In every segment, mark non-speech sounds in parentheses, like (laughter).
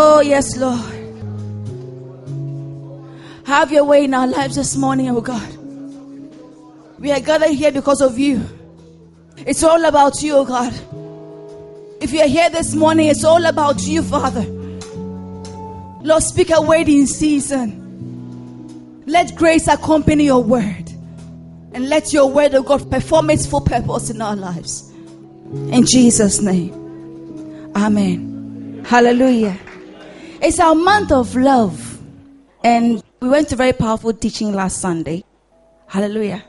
Oh, yes, Lord. Have your way in our lives this morning, oh God. We are gathered here because of you. It's all about you, oh God. If you are here this morning, it's all about you, Father. Lord, speak a word in season. Let grace accompany your word. And let your word, oh God, perform its full purpose in our lives. In Jesus' name. Amen. Hallelujah. It's our month of love. And we went to very powerful teaching last Sunday. Hallelujah.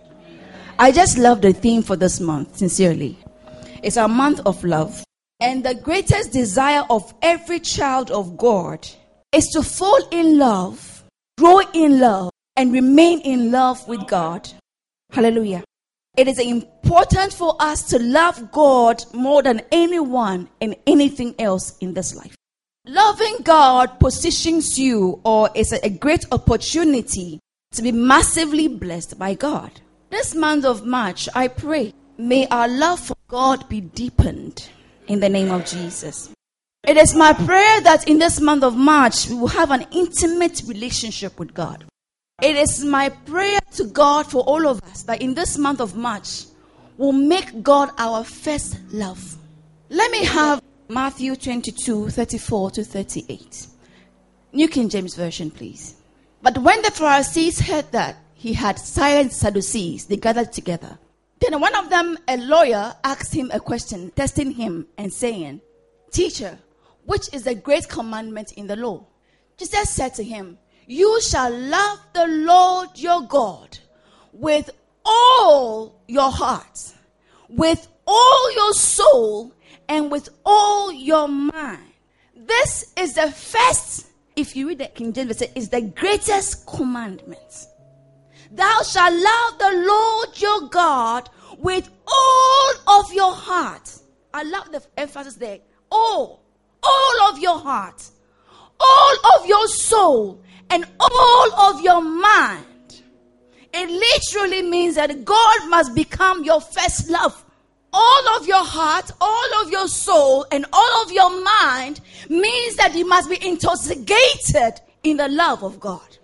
I just love the theme for this month, sincerely. It's our month of love. And the greatest desire of every child of God is to fall in love, grow in love, and remain in love with God. Hallelujah. It is important for us to love God more than anyone and anything else in this life. Loving God positions you or is a great opportunity to be massively blessed by God. This month of March, I pray, may our love for God be deepened in the name of Jesus. It is my prayer that in this month of March, we will have an intimate relationship with God. It is my prayer to God for all of us that in this month of March, we'll make God our first love. Let me have Matthew 22 34 to 38. New King James Version, please. But when the Pharisees heard that he had silenced Sadducees, they gathered together. Then one of them, a lawyer, asked him a question, testing him and saying, Teacher, which is the great commandment in the law? Jesus said to him, you shall love the Lord your God with all your heart, with all your soul, and with all your mind. This is the first, if you read the King James, it is the greatest commandment. Thou shalt love the Lord your God with all of your heart. I love the emphasis there. All, all of your heart, all of your soul, and all of your mind. It literally means that God must become your first love. All of your heart, all of your soul, and all of your mind means that you must be intoxicated in the love of God.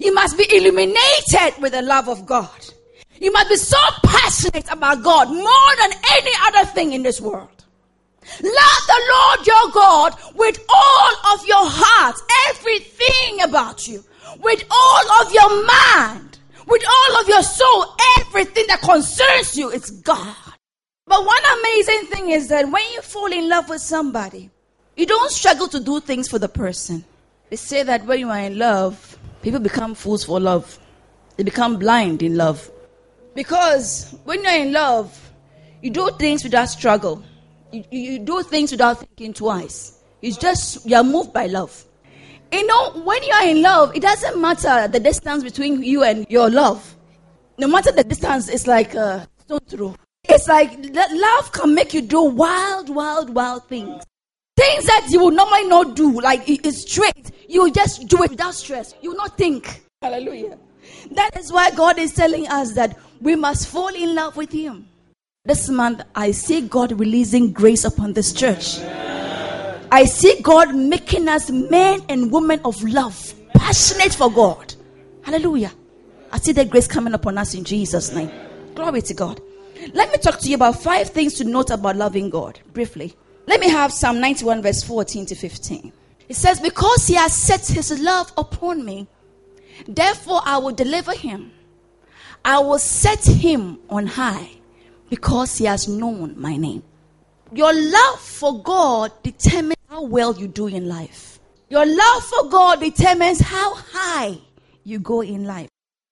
You must be illuminated with the love of God. You must be so passionate about God more than any other thing in this world. Love the Lord your God with all of your heart, everything about you, with all of your mind, with all of your soul, everything that concerns you, it's God. But one amazing thing is that when you fall in love with somebody, you don't struggle to do things for the person. They say that when you are in love, people become fools for love. They become blind in love. Because when you're in love, you do things without struggle you, you do things without thinking twice. It's just you're moved by love. You know, when you're in love, it doesn't matter the distance between you and your love. No matter the distance, it's like a stone throw. It's like love can make you do wild, wild, wild things. Things that you would normally not do, like it's straight. You just do it without stress. You will not think. Hallelujah. That is why God is telling us that we must fall in love with Him. This month, I see God releasing grace upon this church. I see God making us men and women of love, passionate for God. Hallelujah. I see that grace coming upon us in Jesus' name. Glory to God. Let me talk to you about five things to note about loving God, briefly. Let me have Psalm 91, verse 14 to 15. It says, Because he has set his love upon me, therefore I will deliver him. I will set him on high because he has known my name. Your love for God determines how well you do in life. Your love for God determines how high you go in life.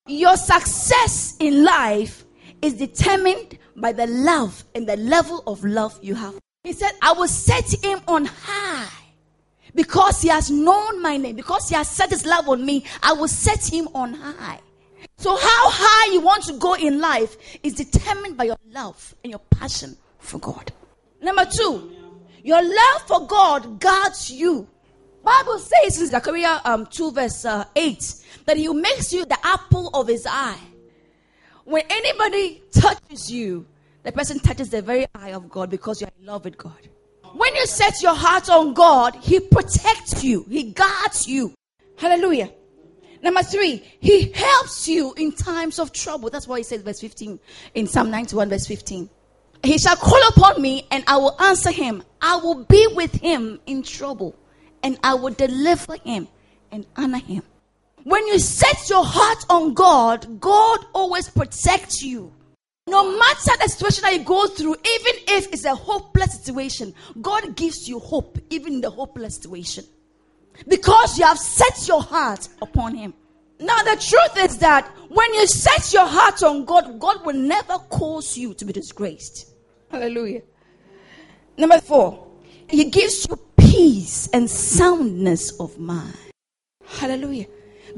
Your success in life is determined by the love and the level of love you have. He said, I will set him on high because he has known my name, because he has set his love on me. I will set him on high. So, how high you want to go in life is determined by your love and your passion for God. Number two, your love for God guards you. Bible says in Zechariah um, 2 verse uh, 8 that he makes you the apple of his eye. When anybody touches you, the person touches the very eye of God because you're in love with God. When you set your heart on God, He protects you, He guards you. Hallelujah. Number three, He helps you in times of trouble. That's why He says, verse 15, in Psalm 91, verse 15. He shall call upon me and I will answer him. I will be with him in trouble and I will deliver him and honor him. When you set your heart on God, God always protects you. No matter the situation that you go through, even if it's a hopeless situation, God gives you hope, even in the hopeless situation. Because you have set your heart upon Him. Now, the truth is that when you set your heart on God, God will never cause you to be disgraced. Hallelujah. Number four, He gives you peace and soundness of mind. Hallelujah.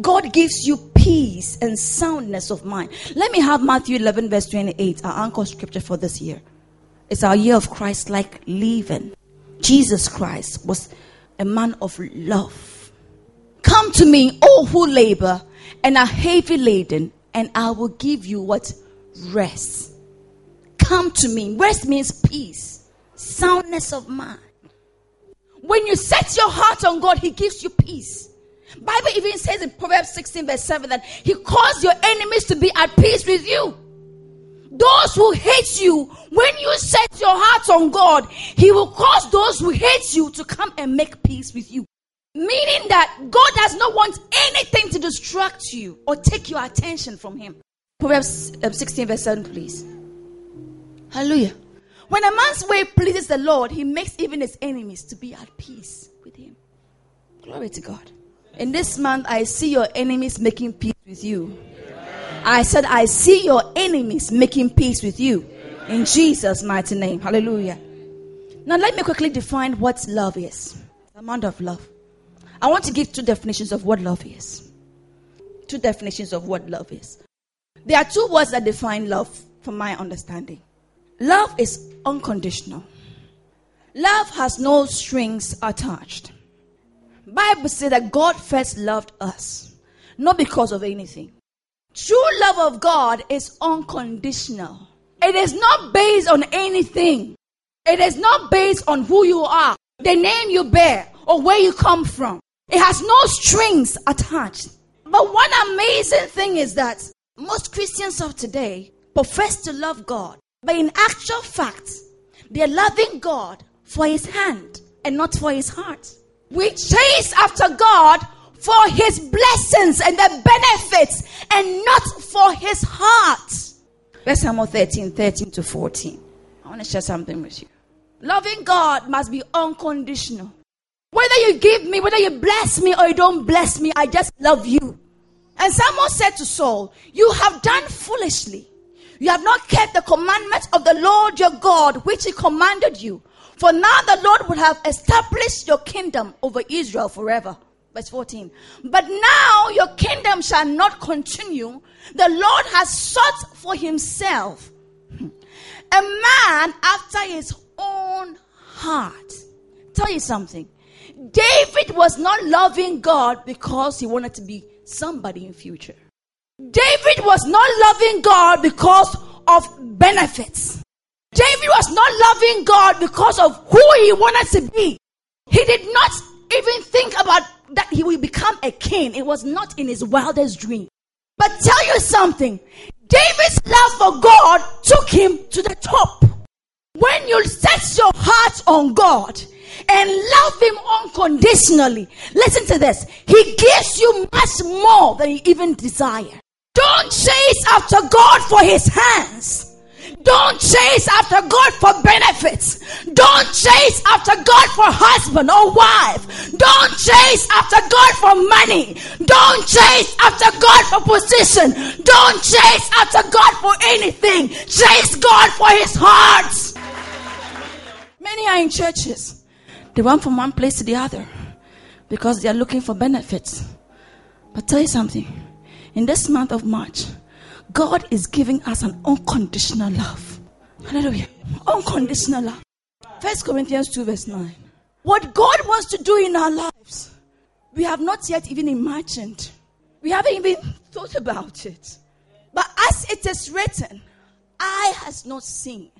God gives you peace and soundness of mind. Let me have Matthew 11, verse 28, our anchor scripture for this year. It's our year of Christ like living. Jesus Christ was a man of love. Come to me, all who labor and are heavy laden, and I will give you what? Rest. Come to me. Rest means peace, soundness of mind. When you set your heart on God, He gives you peace. Bible even says in Proverbs 16 verse 7 that he caused your enemies to be at peace with you. Those who hate you, when you set your heart on God, he will cause those who hate you to come and make peace with you. Meaning that God does not want anything to distract you or take your attention from him. Proverbs um, 16 verse 7 please. Hallelujah. When a man's way pleases the Lord, he makes even his enemies to be at peace with him. Glory to God. In this month, I see your enemies making peace with you. I said, I see your enemies making peace with you. In Jesus' mighty name. Hallelujah. Now, let me quickly define what love is. The amount of love. I want to give two definitions of what love is. Two definitions of what love is. There are two words that define love from my understanding. Love is unconditional. Love has no strings attached. Bible says that God first loved us, not because of anything. True love of God is unconditional. It is not based on anything. It is not based on who you are, the name you bear, or where you come from. It has no strings attached. But one amazing thing is that most Christians of today profess to love God, but in actual fact, they're loving God for his hand and not for his heart. We chase after God for his blessings and the benefits and not for his heart. First Samuel 13, 13 to 14. I want to share something with you. Loving God must be unconditional. Whether you give me, whether you bless me or you don't bless me, I just love you. And Samuel said to Saul, You have done foolishly. You have not kept the commandments of the Lord your God, which he commanded you. For now the Lord would have established your kingdom over Israel forever. Verse 14. But now your kingdom shall not continue. The Lord has sought for himself a man after his own heart. Tell you something. David was not loving God because he wanted to be somebody in future. David was not loving God because of benefits. David was not loving God because of who he wanted to be. He did not even think about that he will become a king. It was not in his wildest dream. But tell you something David's love for God took him to the top. When you set your heart on God and love Him unconditionally, listen to this. He gives you much more than you even desire. Don't chase after God for His hands. Don't chase after God for benefits. Don't chase after God for husband or wife. Don't chase after God for money. Don't chase after God for position. Don't chase after God for anything. Chase God for his heart. Many are in churches. They run from one place to the other because they are looking for benefits. But tell you something. In this month of March, God is giving us an unconditional love. Hallelujah. Unconditional love. First Corinthians 2, verse 9. What God wants to do in our lives, we have not yet even imagined. We haven't even thought about it. But as it is written, eye has not seen,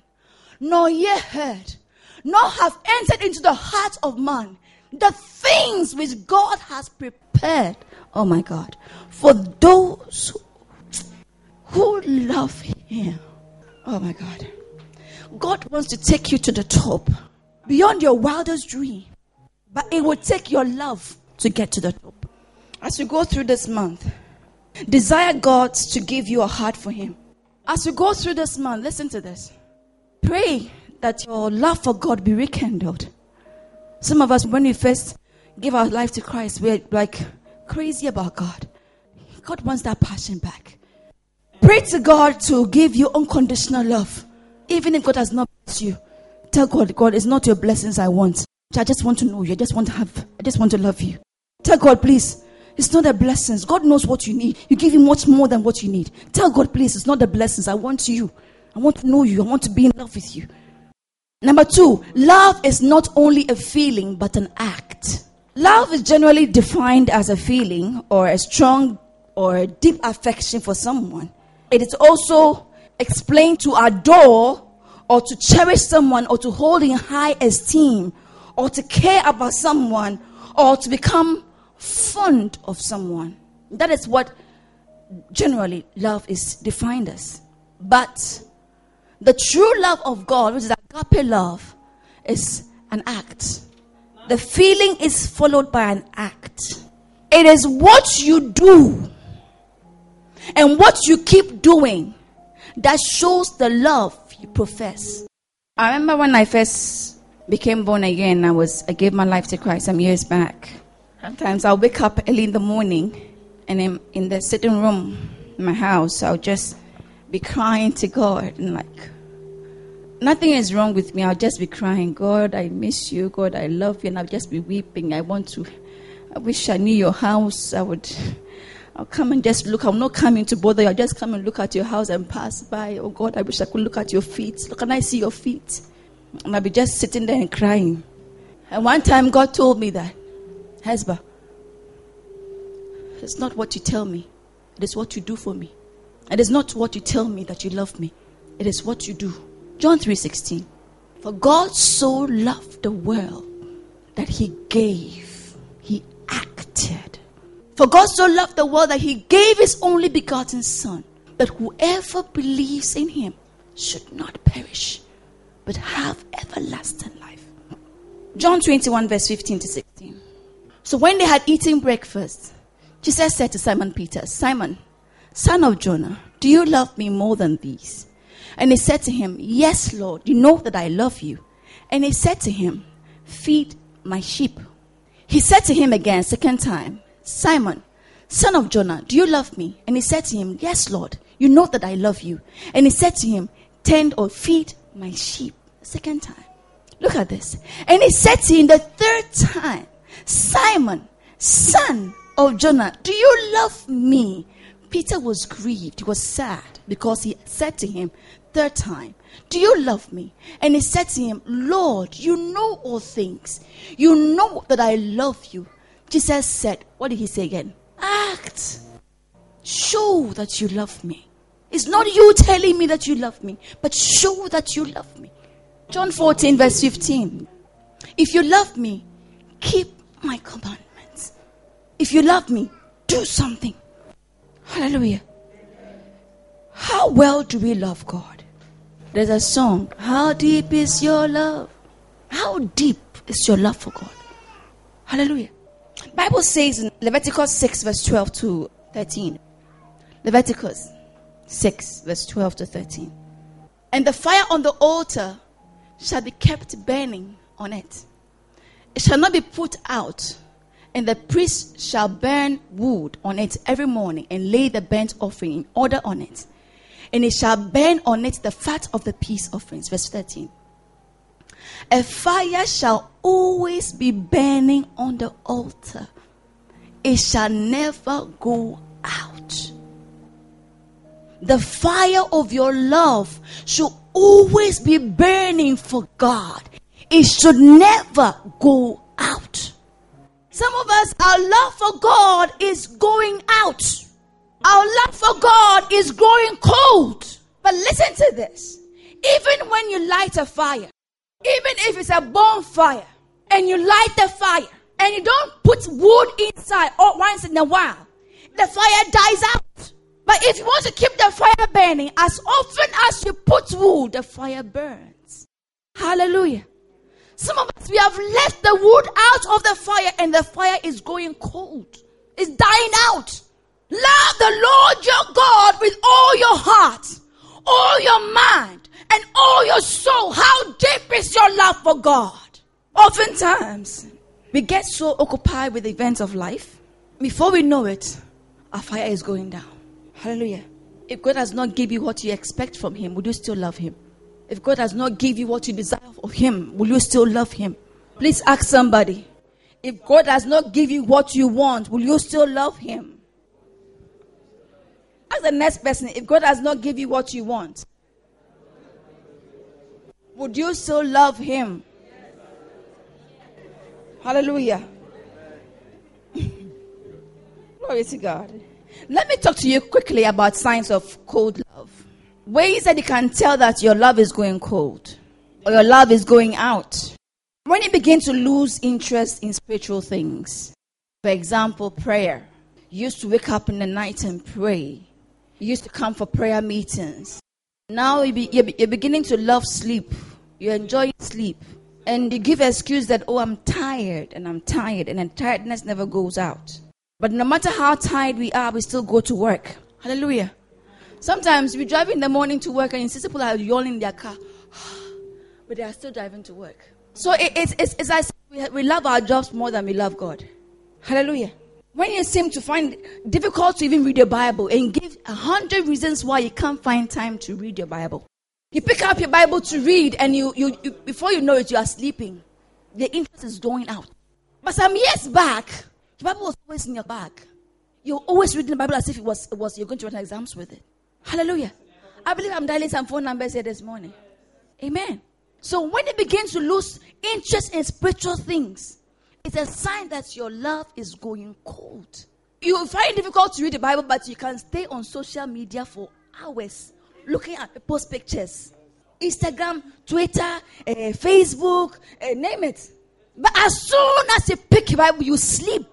nor ear heard, nor have entered into the heart of man the things which God has prepared. Oh my God. For those who, love Him. Oh my God. God wants to take you to the top beyond your wildest dream. But it will take your love to get to the top. As you go through this month, desire God to give you a heart for Him. As you go through this month, listen to this. Pray that your love for God be rekindled. Some of us, when we first give our life to Christ, we're like crazy about God. God wants that passion back. Pray to God to give you unconditional love. Even if God has not blessed you, tell God, God, it's not your blessings I want. I just want to know you. I just want to have, I just want to love you. Tell God, please, it's not the blessings. God knows what you need. You give Him much more than what you need. Tell God, please, it's not the blessings. I want you. I want to know you. I want to be in love with you. Number two, love is not only a feeling, but an act. Love is generally defined as a feeling or a strong or a deep affection for someone. It is also explained to adore or to cherish someone or to hold in high esteem or to care about someone or to become fond of someone. That is what generally love is defined as. But the true love of God, which is agape love, is an act. The feeling is followed by an act. It is what you do and what you keep doing that shows the love you profess. I remember when I first became born again, I was I gave my life to Christ some years back. Sometimes I'll wake up early in the morning and in, in the sitting room in my house, I'll just be crying to God and like nothing is wrong with me. I'll just be crying, God, I miss you, God, I love you, and I'll just be weeping. I want to I wish I knew your house. I would I'll come and just look. I'm not coming to bother you. I'll just come and look at your house and pass by. Oh God, I wish I could look at your feet. Look, can I see your feet? And I'll be just sitting there and crying. And one time God told me that, Hesba, it's not what you tell me, it is what you do for me. It is not what you tell me that you love me. It is what you do. John 3:16. For God so loved the world that he gave, he acted for God so loved the world that he gave his only begotten Son, that whoever believes in him should not perish, but have everlasting life. John 21, verse 15 to 16. So when they had eaten breakfast, Jesus said to Simon Peter, Simon, son of Jonah, do you love me more than these? And he said to him, Yes, Lord, you know that I love you. And he said to him, Feed my sheep. He said to him again, second time, Simon, son of Jonah, do you love me? And he said to him, Yes, Lord, you know that I love you. And he said to him, Tend or feed my sheep. Second time. Look at this. And he said to him the third time, Simon, son of Jonah, do you love me? Peter was grieved. He was sad because he said to him, third time, Do you love me? And he said to him, Lord, you know all things. You know that I love you. Jesus said, What did he say again? Act. Show that you love me. It's not you telling me that you love me, but show that you love me. John 14, verse 15. If you love me, keep my commandments. If you love me, do something. Hallelujah. How well do we love God? There's a song. How deep is your love? How deep is your love for God? Hallelujah. Bible says in Leviticus 6 verse 12 to 13. Leviticus 6 verse 12 to 13. And the fire on the altar shall be kept burning on it. It shall not be put out. And the priest shall burn wood on it every morning and lay the burnt offering in order on it. And it shall burn on it the fat of the peace offerings. Verse 13. A fire shall always be burning on the altar, it shall never go out. The fire of your love should always be burning for God, it should never go out. Some of us, our love for God is going out. Our love for God is growing cold. But listen to this. Even when you light a fire, Even if it's a bonfire and you light the fire and you don't put wood inside or once in a while, the fire dies out. But if you want to keep the fire burning, as often as you put wood, the fire burns. Hallelujah. Some of us, we have left the wood out of the fire and the fire is going cold. It's dying out. Love the Lord your God with all your heart, all your mind, and all your soul. How deep is your love for God? Oftentimes, we get so occupied with the events of life. Before we know it, our fire is going down. Hallelujah. If God does not give you what you expect from Him, would you still love Him? If God does not give you what you desire of Him, will you still love Him? Please ask somebody. If God does not give you what you want, will you still love Him? Ask the next person. If God does not give you what you want, would you still love Him? Hallelujah. (laughs) Glory to God. Let me talk to you quickly about signs of cold love. Ways that you can tell that your love is going cold or your love is going out. When you begin to lose interest in spiritual things, for example, prayer. You used to wake up in the night and pray. You used to come for prayer meetings. Now you're beginning to love sleep. You enjoy sleep. And you give excuse that, oh, I'm tired and I'm tired, and then tiredness never goes out. But no matter how tired we are, we still go to work. Hallelujah. Sometimes we drive in the morning to work and you see people are yawning in their car, (sighs) but they are still driving to work. So it, it's, it's, it's as we, we love our jobs more than we love God. Hallelujah. When you seem to find difficult to even read your Bible and give a hundred reasons why you can't find time to read your Bible. You pick up your Bible to read and you, you, you before you know it, you are sleeping. The interest is going out. But some years back, the Bible was always in your bag. You're always reading the Bible as if it was, it was you're going to run exams with it. Hallelujah. I believe I'm dialing some phone numbers here this morning. Amen. So when you begin to lose interest in spiritual things, it's a sign that your love is going cold. You find it difficult to read the Bible, but you can stay on social media for hours looking at people's pictures. Instagram, Twitter, uh, Facebook, uh, name it. But as soon as you pick your Bible, you sleep.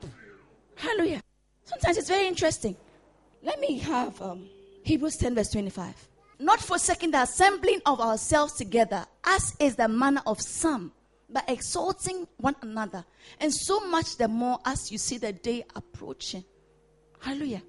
Hallelujah. Sometimes it's very interesting. Let me have um, Hebrews 10, verse 25. Not forsaking the assembling of ourselves together, as is the manner of some, but exalting one another, and so much the more as you see the day approaching. Hallelujah.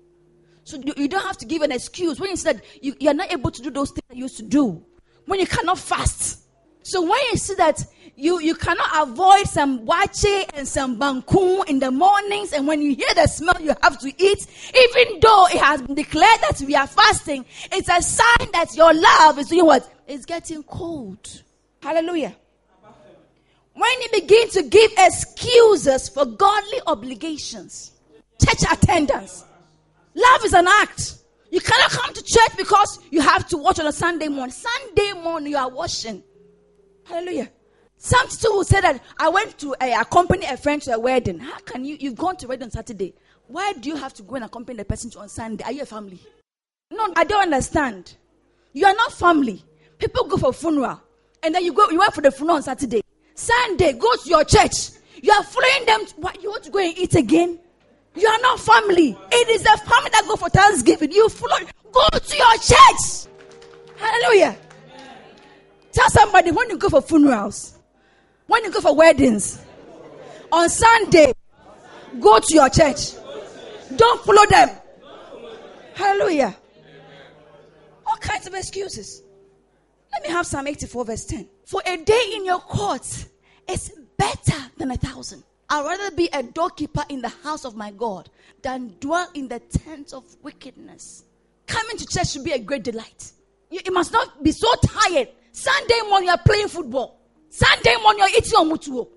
So you, you don't have to give an excuse when you said you, you are not able to do those things you used to do, when you cannot fast. So when you see that you, you cannot avoid some waakye and some banku in the mornings, and when you hear the smell, you have to eat, even though it has been declared that we are fasting, it's a sign that your love is doing what? It's getting cold. Hallelujah. When you begin to give excuses for godly obligations, church attendance, love is an act. You cannot come to church because you have to watch on a Sunday morning. Sunday morning, you are washing. Hallelujah. Some people will say that I went to uh, accompany a friend to a wedding. How can you? You've gone to a wedding on Saturday. Why do you have to go and accompany the person on Sunday? Are you a family? No, I don't understand. You are not family. People go for funeral, and then you go. You went for the funeral on Saturday. Sunday, go to your church. You are following them. To, what you want to go and eat again? You are not family. It is the family that go for Thanksgiving. You follow. Go to your church. Hallelujah. Tell somebody when you go for funerals when you go for weddings, on Sunday, go to your church. Don't follow them. Hallelujah. All kinds of excuses. Let me have Psalm 84, verse 10. For a day in your courts is better than a thousand. I'd rather be a doorkeeper in the house of my God than dwell in the tent of wickedness. Coming to church should be a great delight. You, you must not be so tired. Sunday morning, you are playing football. Sunday morning, you're eating mutuo.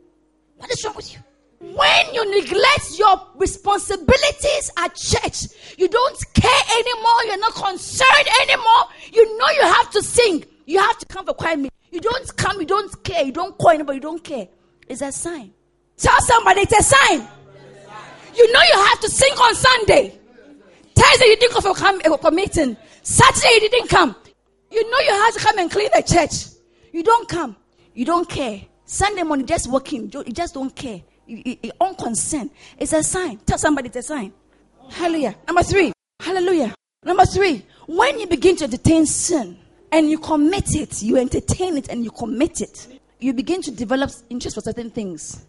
What is wrong with you? When you neglect your responsibilities at church, you don't care anymore, you're not concerned anymore. You know you have to sing, you have to come for choir meeting. You don't come, you don't care, you don't call anybody, you don't care. It's a sign. Tell somebody it's a sign. You know you have to sing on Sunday. Thursday you didn't come for, meeting. Saturday you didn't come. You know you have to come and clean the church. You don't come. You don't care. Sunday morning, just walking. You just don't care. You, you, unconcerned. It's a sign. Tell somebody it's a sign. Hallelujah. Number three. Hallelujah. Number three. When you begin to entertain sin and you commit it, you entertain it and you commit it, you begin to develop interest for certain things.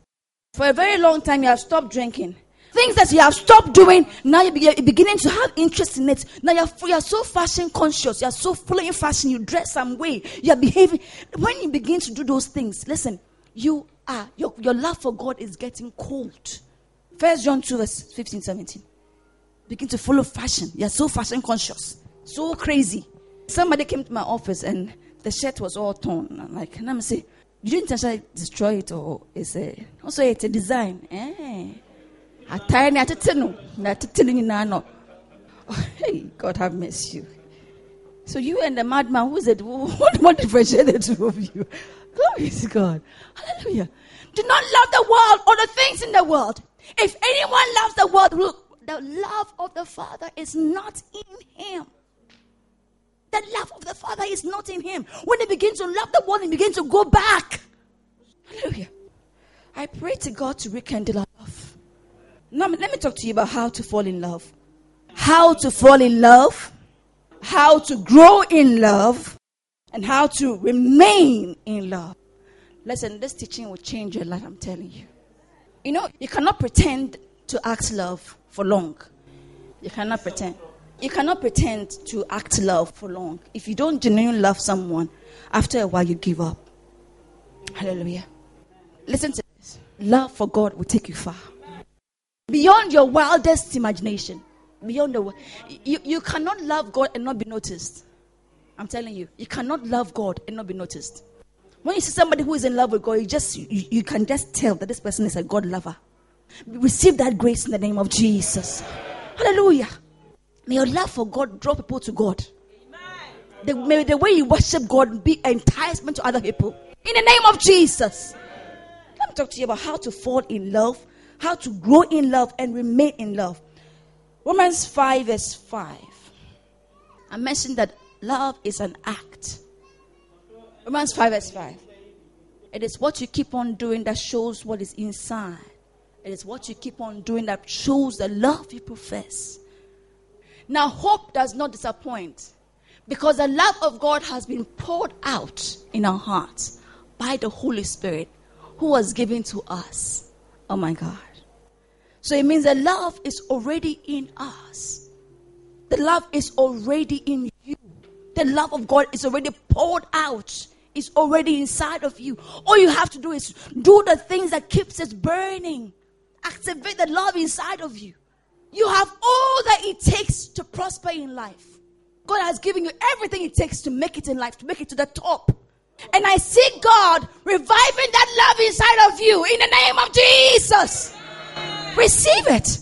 For a very long time, you have stopped drinking. Things that you have stopped doing, now you're beginning to have interest in it. Now you're, you're so fashion conscious, you're so following fashion, you dress some way, you're behaving. When you begin to do those things, listen, you are, your, your love for God is getting cold. First John 2, verse 15, 17. Begin to follow fashion. You're so fashion conscious, so crazy. Somebody came to my office and the shirt was all torn. I'm like, I'm saying, did you intentionally destroy it or is it? Also it's a design? Eh. Atae ne atete no. Na atete no nyinaa (laughs) hey god have mercy. You so you and the madman who's it? (laughs) What, what differentiate the two of you? Glory to god. Hallelujah. Do not love the world or the things in the world. If anyone loves the world the love of the father is not in him the love of the father is not in him when he begins to love the world he begins to go back hallelujah i pray to god to rekindle our love now, let me talk to you about how to fall in love. How to fall in love, how to grow in love, and how to remain in love. Listen, this teaching will change your life, I'm telling you. You know, you cannot pretend to act love for long. You cannot pretend. You cannot pretend to act love for long. If you don't genuinely love someone, after a while you give up. Hallelujah. Listen to this. Love for God will take you far beyond your wildest imagination. Beyond the you, you cannot love God and not be noticed. I'm telling you, you cannot love God and not be noticed. When you see somebody who is in love with God, you just you, you can just tell that this person is a God lover. Receive that grace in the name of Jesus. Hallelujah. May your love for God draw people to God. The, may the way you worship God be an enticement to other people. In the name of Jesus. Let me talk to you about how to fall in love how to grow in love and remain in love. Romans 5, verse 5. I mentioned that love is an act. Romans 5, verse 5. It is what you keep on doing that shows what is inside. It is what you keep on doing that shows the love you profess. Now, hope does not disappoint because the love of God has been poured out in our hearts by the Holy Spirit who was given to us. Oh my God. So it means the love is already in us. The love is already in you. The love of God is already poured out. It's already inside of you. All you have to do is do the things that keeps it burning. Activate the love inside of you. You have all that it takes to prosper in life. God has given you everything it takes to make it in life, to make it to the top. And I see God reviving that love inside of you in the name of Jesus. Receive it.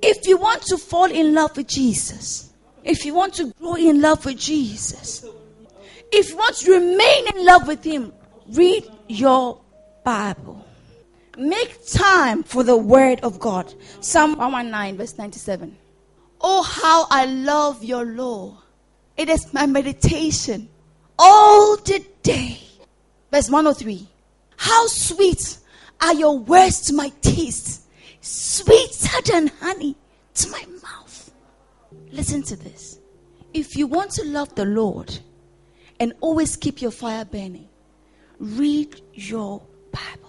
If you want to fall in love with Jesus, if you want to grow in love with Jesus, if you want to remain in love with Him, read your Bible. Make time for the Word of God. Psalm 119, verse 97. Oh, how I love your law. It is my meditation all the day. Verse 103. How sweet are your words to my taste, sweeter than honey to my mouth. Listen to this. If you want to love the Lord and always keep your fire burning, read your Bible.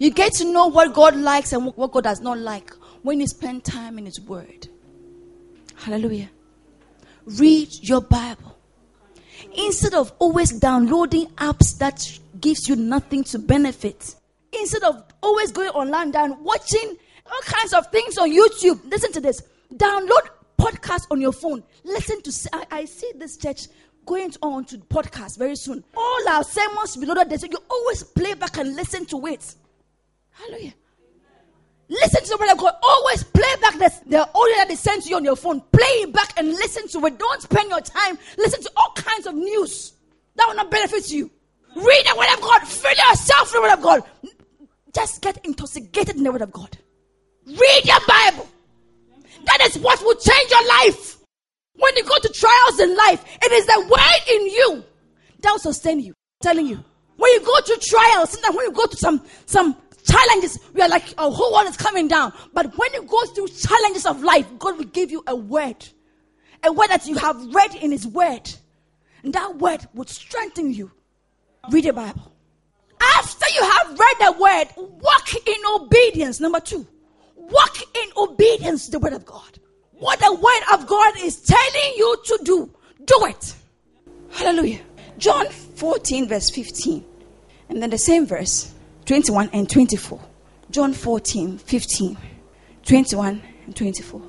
You get to know what God likes and what God does not like when you spend time in His Word. Hallelujah. Read your Bible. Instead of always downloading apps that gives you nothing to benefit, instead of always going online and watching all kinds of things on YouTube. Listen to this. Download podcast on your phone. Listen to. I, I see this church going on to podcast very soon. All our sermons will be loaded there, so you always play back and listen to it. Hallelujah. Listen to the word of God. Always play back the, the audio that they send to you on your phone. Play it back and listen to it. Don't spend your time listen to all kinds of news that will not benefit you. Read the word of God. Fill yourself with the word of God. Just get intoxicated in the word of God. Read your Bible. That is what will change your life. When you go to trials in life, it is the word in you that will sustain you. I'm telling you. When you go to trials, sometimes when you go to some, some challenges, we are like, a whole world is coming down. But when you go through challenges of life, God will give you a word. A word that you have read in His word. And that word would strengthen you. Read the Bible. After you have read the word, walk in obedience. Number two, walk in obedience to the word of God. What the word of God is telling you to do, do it. Hallelujah. John 14, verse 15. And then the same verse, 21 and 24. John 14, 15, 21 and 24.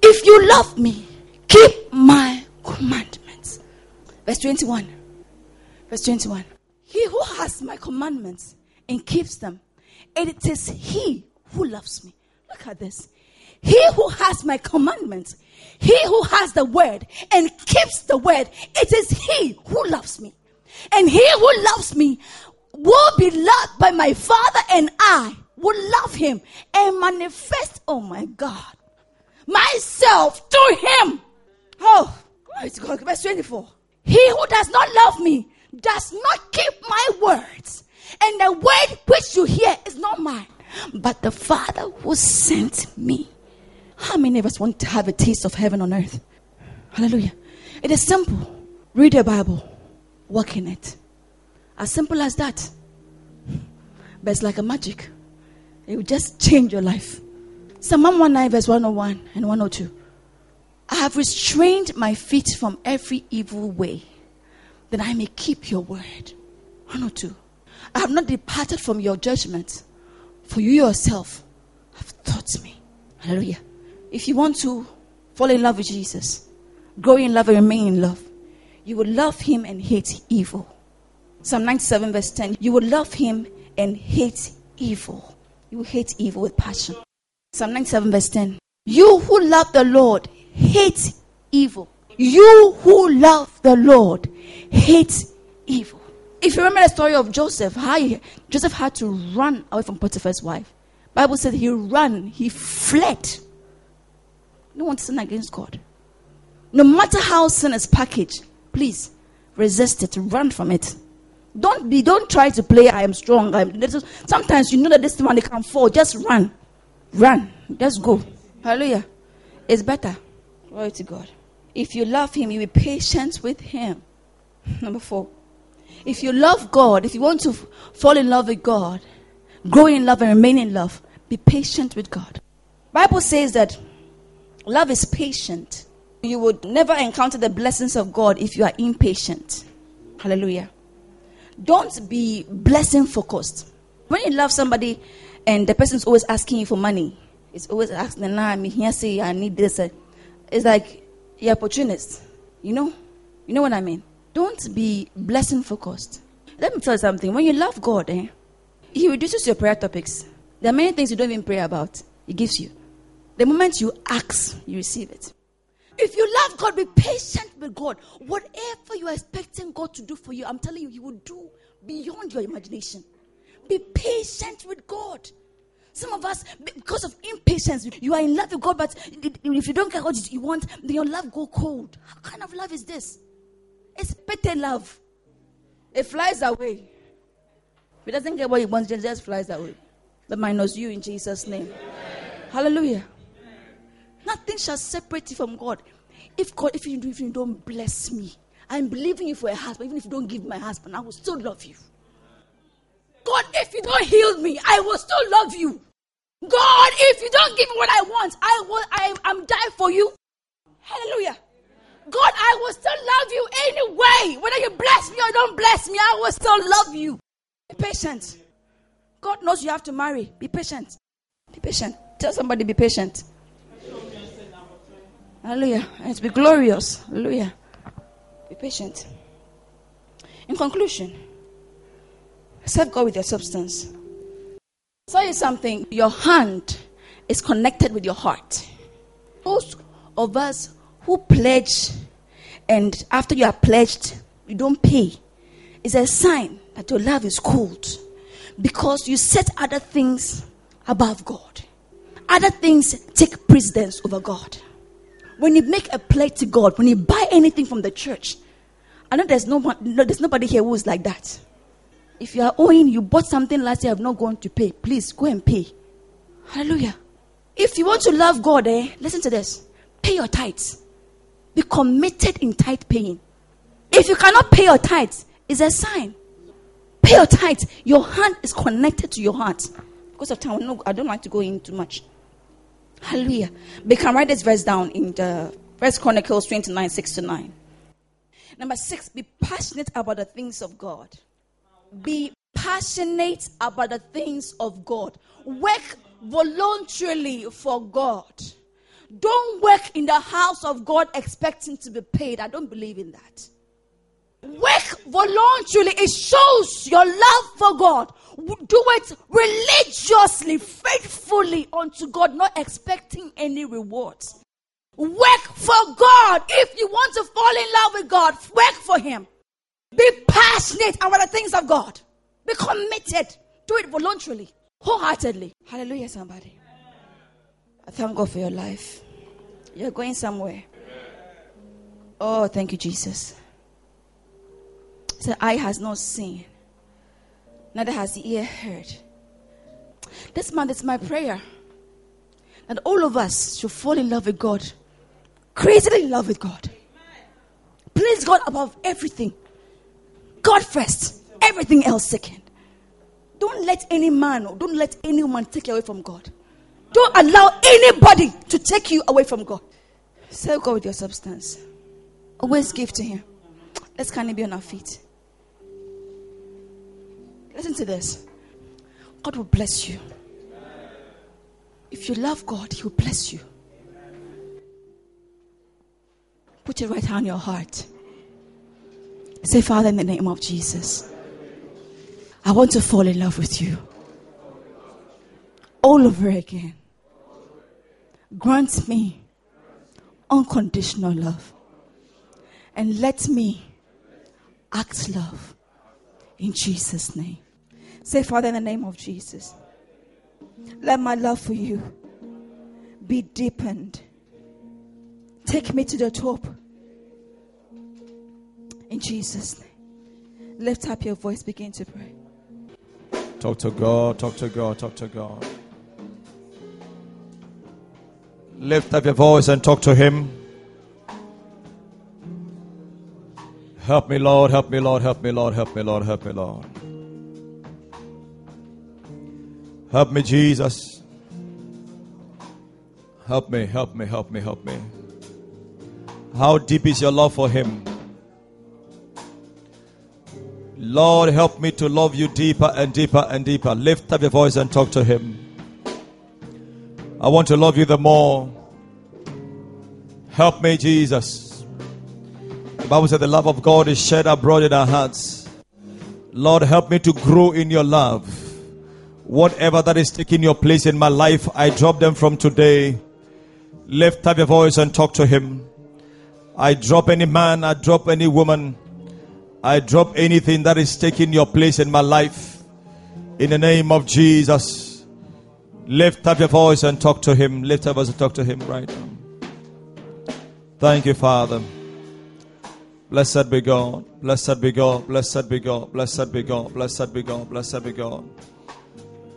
If you love me, keep my commandments. Verse 21. Verse 21. He who has my commandments and keeps them, and it is he who loves me. Look at this. He who has my commandments, he who has the word and keeps the word, it is he who loves me. And he who loves me will be loved by my Father, and I will love him and manifest, oh my God, myself to him. Oh, glory to God. Verse 24. He who does not love me does not keep my words. And the word which you hear is not mine, but the Father who sent me. How many of us want to have a taste of heaven on earth? Hallelujah. It is simple. Read the Bible, walk in it. As simple as that. But it's like a magic. It will just change your life. Psalm 119, verse 101 and 102. I have restrained my feet from every evil way, that I may keep your word. 102. I have not departed from your judgment, for you yourself have taught me. Hallelujah. If you want to fall in love with Jesus, grow in love and remain in love, you will love him and hate evil. Psalm 97, verse 10. You will love him and hate evil. You will hate evil with passion. Psalm 97, verse 10. You who love the Lord hate evil. You who love the Lord hate evil. If you remember the story of Joseph, how he, Joseph had to run away from Potiphar's wife. Bible said he ran, he fled. No one sin against God. No matter how sin is packaged, please resist it, run from it. Don't be, don't try to play. I am strong. I'm, sometimes you know that this one they can fall. Just run, run. Just go. Hallelujah. It's better. Glory to God. If you love Him, you be patient with Him. (laughs) Number four. If you love God, if you want to fall in love with God, grow in love and remain in love, be patient with God. Bible says that love is patient. You would never encounter the blessings of God if you are impatient. Hallelujah. Don't be blessing focused. When you love somebody and the person's always asking you for money, it's always asking, nah, me here say I need this. It's like you're opportunist. You know? You know what I mean? Don't be blessing focused. Let me tell you something. When you love God, eh, He reduces your prayer topics. There are many things you don't even pray about. He gives you. The moment you ask, you receive it. If you love God, be patient with God. Whatever you are expecting God to do for you, I'm telling you, He will do beyond your imagination. Be patient with God. Some of us, because of impatience, you are in love with God, but if you don't get what you want, then your love go cold. How kind of love is this? It's petty love. It flies away. If it doesn't get what he wants, it just flies away. The minus you in Jesus' name. Amen. Hallelujah. Nothing shall separate you from God. If God, if you, if you don't bless me, I'm believing you for a husband. Even if you don't give my husband, I will still love you. God, if you don't heal me, I will still love you. God, if you don't give me what I want, I will I am die for you. Hallelujah. God, I will still love you anyway. Whether you bless me or don't bless me, I will still love you. Be patient. God knows you have to marry. Be patient. Be patient. Tell somebody, be patient. Hallelujah. And to be glorious. Hallelujah. Be patient. In conclusion, serve God with your substance. Tell you something, your hand is connected with your heart. Most of us who pledge and after you are pledged, you don't pay, is a sign that your love is cold because you set other things above God. Other things take precedence over God. When you make a pledge to God, when you buy anything from the church, I know there's no one, no, there's nobody here who is like that. If you are owing, you bought something last year, I'm not going to pay. Please go and pay. Hallelujah. If you want to love God, eh, listen to this. Pay your tithes. Be committed in tithe paying. If you cannot pay your tithes, it's a sign. Pay your tithes. Your hand is connected to your heart. Because of time, I don't like to go in too much. Hallelujah. We can write this verse down in the First Chronicles 29, 6 to 9. Number six, be passionate about the things of God. Be passionate about the things of God. Work voluntarily for God. Don't work in the house of God expecting to be paid. I don't believe in that. Work voluntarily. It shows your love for God. Do it religiously, faithfully unto God, not expecting any rewards. Work for God. If you want to fall in love with God, work for Him. Be passionate about the things of God. Be committed. Do it voluntarily, wholeheartedly. Hallelujah, somebody. I thank God for your life. You're going somewhere. Oh, thank you, Jesus. So eye has not seen, neither has the ear heard. This month is my prayer that all of us should fall in love with God crazily in love with God. Please God above everything. God first, everything else second. Don't let any man or don't let any woman take you away from God. Don't allow anybody to take you away from God. Serve God with your substance. Always give to Him. Let's kindly be on our feet. Listen to this. God will bless you. If you love God, He will bless you. Put your right hand on your heart. Say, Father, in the name of Jesus, I want to fall in love with you all over again. Grant me unconditional love and let me act love in Jesus' name. Say, Father, in the name of Jesus, let my love for you be deepened Take me to the top. In Jesus' name. Lift up your voice, begin to pray. Talk to God, talk to God, talk to God. Lift up your voice and talk to Him. Help me, Lord, help me, Lord, help me, Lord, help me, Lord, help me, Lord. Help me, Jesus. Help me, help me, help me, help me. How deep is your love for Him? Lord, help me to love you deeper and deeper and deeper. Lift up your voice and talk to Him. I want to love you the more. Help me, Jesus. The Bible said the love of God is shed abroad in our hearts. Lord, help me to grow in your love. Whatever that is taking your place in my life, I drop them from today. Lift up your voice and talk to Him. I drop any man, I drop any woman, I drop anything that is taking your place in my life. In the name of Jesus. Lift up your voice and talk to him. Lift up us and talk to him right now. Thank you, Father. Blessed be God. Blessed be God. Blessed be God. Blessed be God. Blessed be God. Blessed be God.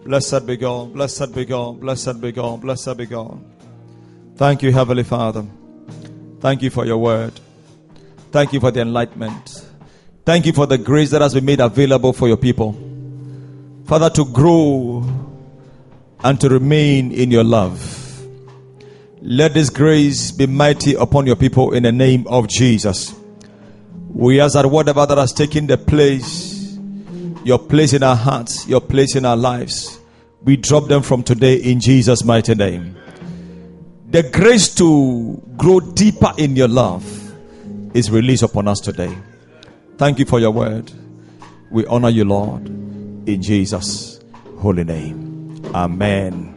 Blessed be God. Blessed be God. Blessed be God. Blessed be God. Thank you, Heavenly Father. Thank you for your word. Thank you for the enlightenment. Thank you for the grace that has been made available for your people. Father, to grow and to remain in your love. Let this grace be mighty upon your people in the name of Jesus. We ask that whatever that has taken the place, your place in our hearts, your place in our lives, we drop them from today in Jesus' mighty name. The grace to grow deeper in your love is released upon us today. Thank you for your word. We honor you, Lord, in Jesus' holy name. Amen.